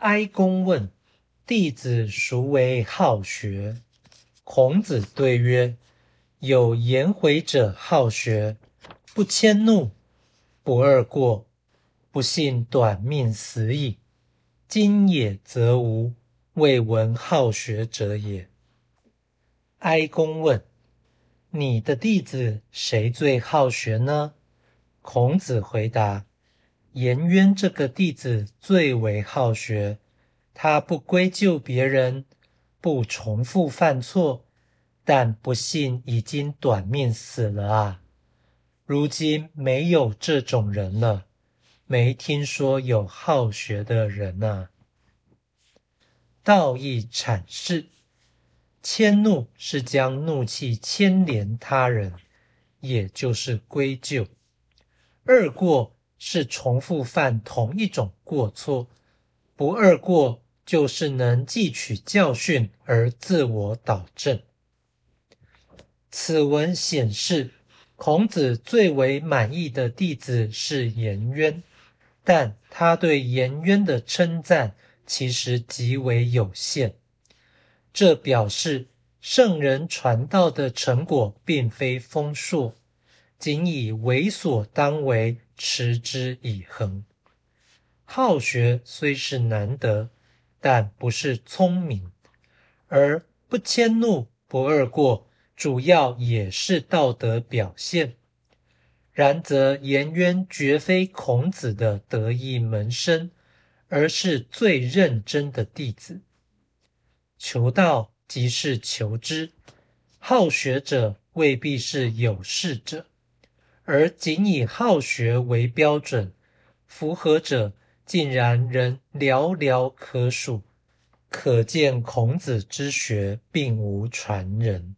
哀公问：“弟子孰为好学？”孔子对曰：“有颜回者好学，不迁怒，不贰过，不幸短命死矣。今也则无，未闻好学者也。”哀公问：“你的弟子谁最好学呢？”孔子回答：“颜渊这个弟子最为好学，他不归咎别人。”不重复犯错，但不幸已经短命死了啊！如今没有这种人了，没听说有好学的人啊。道义阐释：迁怒是将怒气牵连他人，也就是归咎；二过是重复犯同一种过错，不贰过。就是能汲取教训而自我导正。此文显示，孔子最为满意的弟子是颜渊，但他对颜渊的称赞其实极为有限。这表示圣人传道的成果并非丰硕，仅以为所当为，持之以恒。好学虽是难得。但不是聪明，而不迁怒、不贰过，主要也是道德表现。然则颜渊绝非孔子的得意门生，而是最认真的弟子。求道即是求知，好学者未必是有识者，而仅以好学为标准，符合者。竟然仍寥寥可数，可见孔子之学并无传人。